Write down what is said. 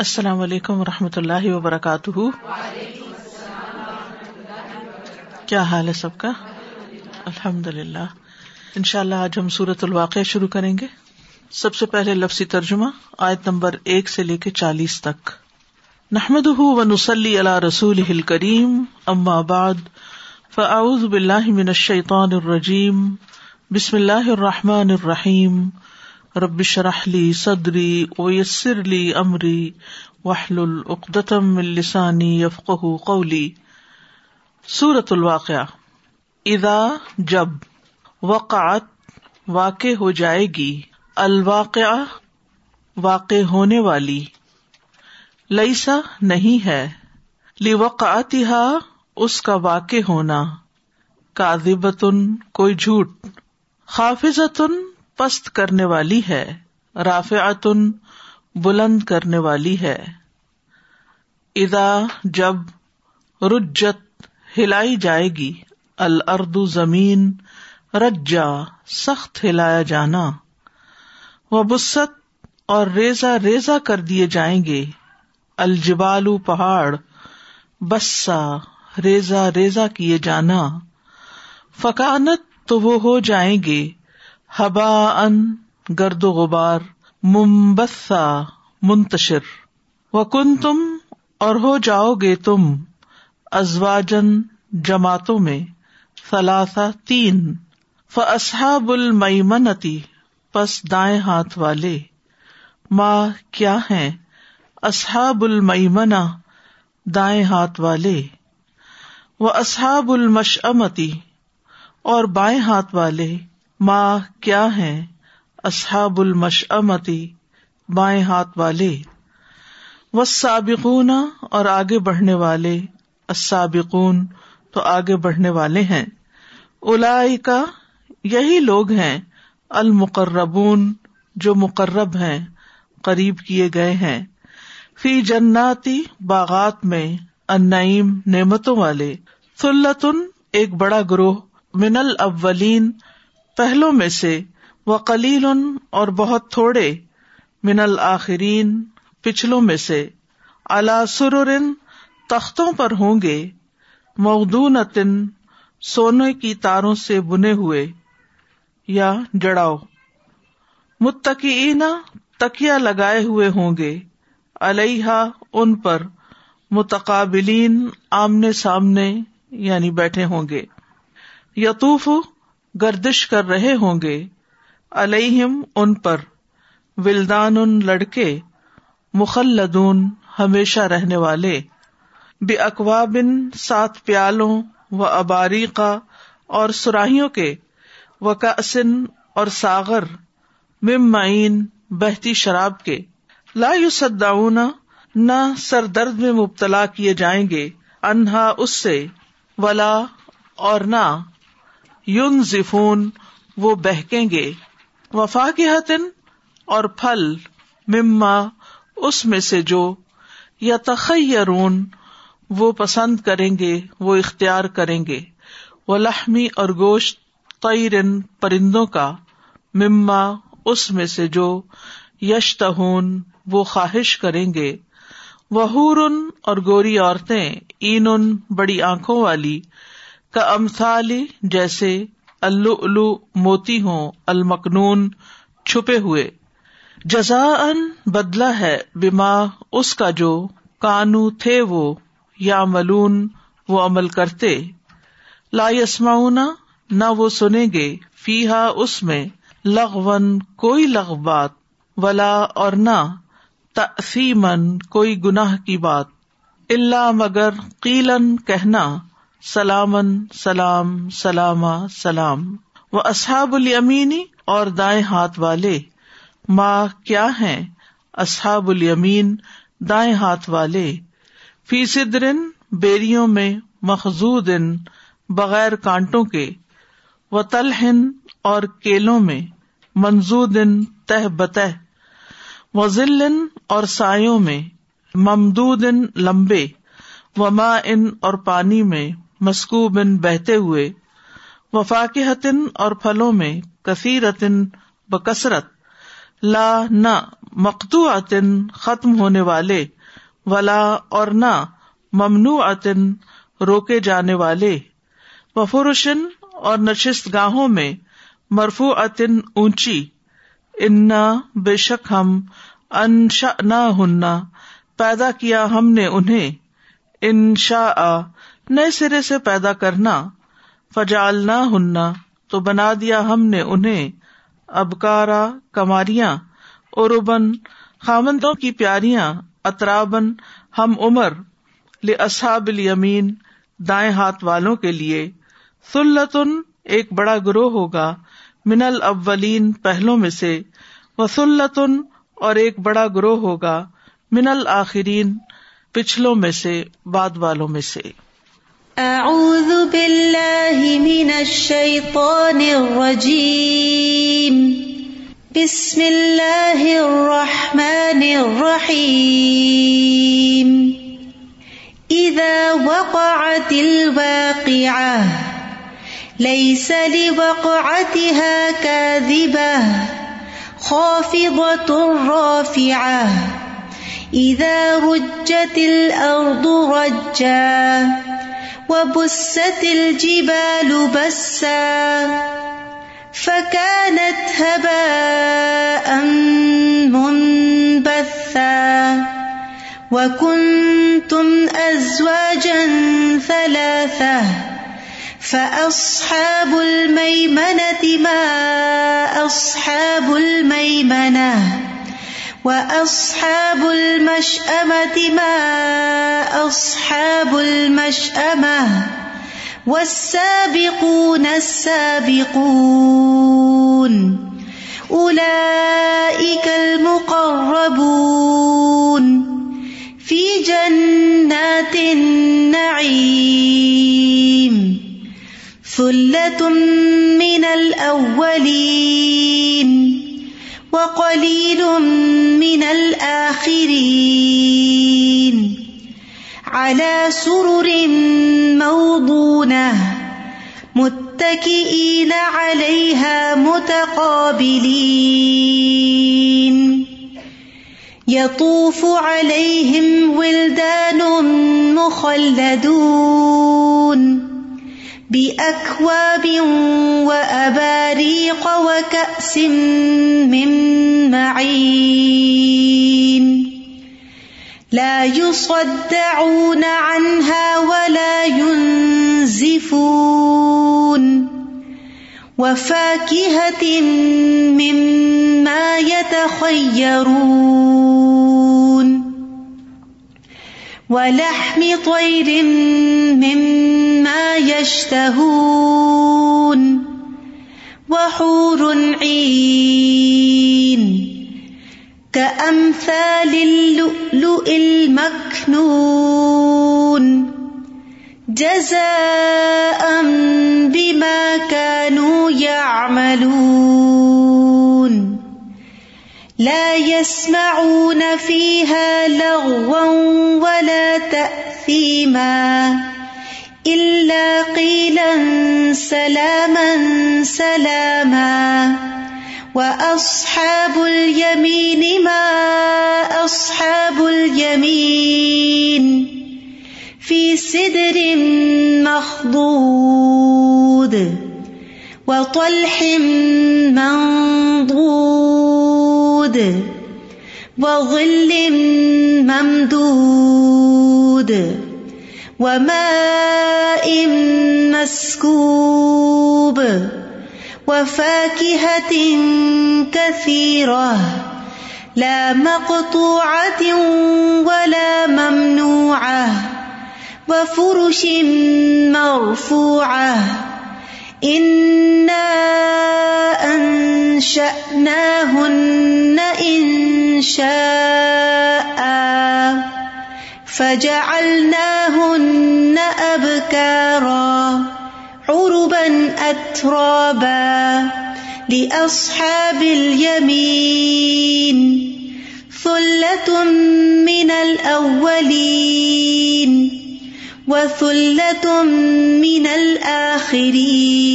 السلام علیکم و رحمۃ اللہ وبرکاتہ۔ کیا حال ہے سب کا؟ الحمد للہ ان شاء اللہ آج ہم سورت الواقع شروع کریں گے۔ سب سے پہلے لفظی ترجمہ، آیت نمبر ایک سے لے کے چالیس تک۔ نحمد و نسلی اللہ رسول ہل کریم ام آباد فعز بلّہ من الشیطان الرجیم، بسم اللہ الرحمٰن الرحیم ربش رحلی صدری اویسر علی امری وحل العقدم السانی یفق قولی سورت الواقع ادا جب وقعت واقع ہو جائے گی الواقع واقع ہونے والی لئیسا نہیں ہے لی وقعتها اس کا واقع ہونا، کاذبتن کوئی جھوٹ خافظتن پست کرنے والی ہے، رافعتن بلند کرنے والی ہے۔ ادا جب رجت ہلائی جائے گی الردو زمین رجا، سخت ہلایا جانا۔ و بست اور ریزا ریزا کر دیے جائیں گے۔ الجبالو پہاڑ، بسا ریزا ریزا کیے جانا۔ فکانت تو وہ ہو جائیں گے۔ ہبا ان گرد و غبار ممبسا منتشر۔ و کن تم اور ہو جاؤ گے تم ازواجن جماعتوں میں، ثلاثہ، تین۔ فصحاب المیمنتی پس دائیں ہاتھ والے۔ ماں کیا ہیں؟ اصحاب المیمنا دائیں ہاتھ والے۔ وہ اصحاب المشمتی اور بائیں ہاتھ والے۔ ماں کیا ہے اصحاب المشمتی بائیں ہاتھ والے۔ وہ سابقون اور آگے بڑھنے والے۔ السابقون تو آگے بڑھنے والے ہیں۔ الا کا یہی لوگ ہیں۔ المقربون جو مقرب ہیں، قریب کیے گئے ہیں۔ فی جناتی باغات میں انعیم نعمتوں والے۔ سلتن ایک بڑا گروہ۔ من الاولین پہلو میں سے وہ کلیل اور بہت تھوڑے من الآخرین، پچھلوں میں سے اللہ تختوں پر ہوں گے مودون سونے کی تاروں سے بنے ہوئے یا جڑاؤ۔ متقین تکیا لگائے ہوئے ہوں گے علیہ ان پر متقابلین آمنے سامنے یعنی بیٹھے ہوں گے۔ یتوف گردش کر رہے ہوں گے۔ الہم ان پر۔ ولدان ان لڑکے۔ مخلدون ہمیشہ رہنے والے۔ بے اقوا بن سات پیالوں و اباری کا اور سراہیوں کے۔ و کاسن اور ساغر۔ مم بہتی شراب کے۔ لا یو نہ سر درد میں مبتلا کیے جائیں گے۔ انہا اس سے۔ ولا اور نہ۔ یون زفون وہ بہکیں گے۔ وفا کی حتن اور پھل مما اس میں سے جو یا تخیرون وہ پسند کریں گے، وہ اختیار کریں گے۔ وہ لحمی اور گوشت قیرن پرندوں کا، مما اس میں سے جو یشتہون، وہ خواہش کریں گے۔ وہ اور گوری عورتیں این بڑی آنکھوں والی۔ کا امثالی جیسے الو موتی ہوں، المکنون چھپے ہوئے۔ جزا ان بدلا ہے بیما اس کا جو کانو تھے وہ یا ملون وہ عمل کرتے۔ لا یسما نہ وہ سنیں گے۔ فی ہا اس میں لغ ون کوئی لغ بات ولا اور نہ تفیمن کوئی گناہ کی بات۔ اللہ مگر قیلن کہنا۔ سلامن سلام سلام سلام۔ وہ اصحاب المینی اور دائیں ہاتھ والے۔ ماں کیا ہے اصحاب المین دائیں ہاتھ والے۔ فی صدرن، بیریوں میں مخزود بغیر کانٹوں کے۔ و تلہن اور کیلوں میں منزود تہ بتہ۔ و ذلن اور سایوں میں ممدود لمبے۔ و ماں ان اور پانی میں۔ مسکوب بہتے ہوئے وفاقن اور پھلوں میں کثیرتن، بکثرت، لا نہ مقتو عطن ختم ہونے والے، ولا اور نہ ممنوع عطن روکے جانے والے، وفرشن اور نشست گاہوں میں مرفو عطن اونچی، انا بے شک ہم انشا نہ ہننا پیدا کیا ہم نے انہیں۔ انشا نئے سرے سے پیدا کرنا فجال نہ ہننا تو بنا دیا ہم نے انہیں، ابکارا، کماریاں اروبن خامندوں کی پیاریاں اطرابن ہم عمر لصحاب الیمین دائیں ہاتھ والوں کے لیے سلتن ایک بڑا گروہ ہوگا، من الاولین پہلوں میں سے وہ سلتن اور ایک بڑا گروہ ہوگا، من الآخرین پچھلوں میں سے، بعد والوں میں سے۔ اعوذ باللہ من الشیطان الرجیم۔ بسم اللہ الرحمن الرحیم۔ اذا وقعت الواقعہ ليس لوقعتها كاذبة خافضة رافعة إذا رجت الأرض رجا وبست الجبال بسا فكانت هباء منبثا وكنتم أزواجا ثلاثة فأصحاب الميمنة ما أصحاب الميمنة وأصحاب المشأمة ما أصحاب المشأمة والسابقون السابقون أولئك المقربون في جنات النعيم ثلة من الأولين وقليل من الآخرين. على سرر موضونة متكئين عليها متقابلين. يطوف عليهم ولدان مخلدون. بأكواب وأباريق وكأس من معين. لا يصدعون عنها ولا ينزفون. وفاكهة مما يتخيرون. ولحم طير مما يشتهون وحور عين كأمثال اللؤلؤ المكنون جزاء بما كانوا يعملون لا يسمعون فيها لغوا ولا تأثيما إلا قيلا سلاما سلاما وأصحاب اليمين ما أصحاب اليمين في سدر مخضود وطلح منضود وظل ممدود وماء مسكوب وفاكهة كثيرة لا مقطوعة ولا ممنوعة وفرش مرفوعة إنا أنشأناهن إن شاء فجعلناهن أبكارا عربا أترابا لأصحاب اليمين ثلة من الأولين وثلة من الآخرين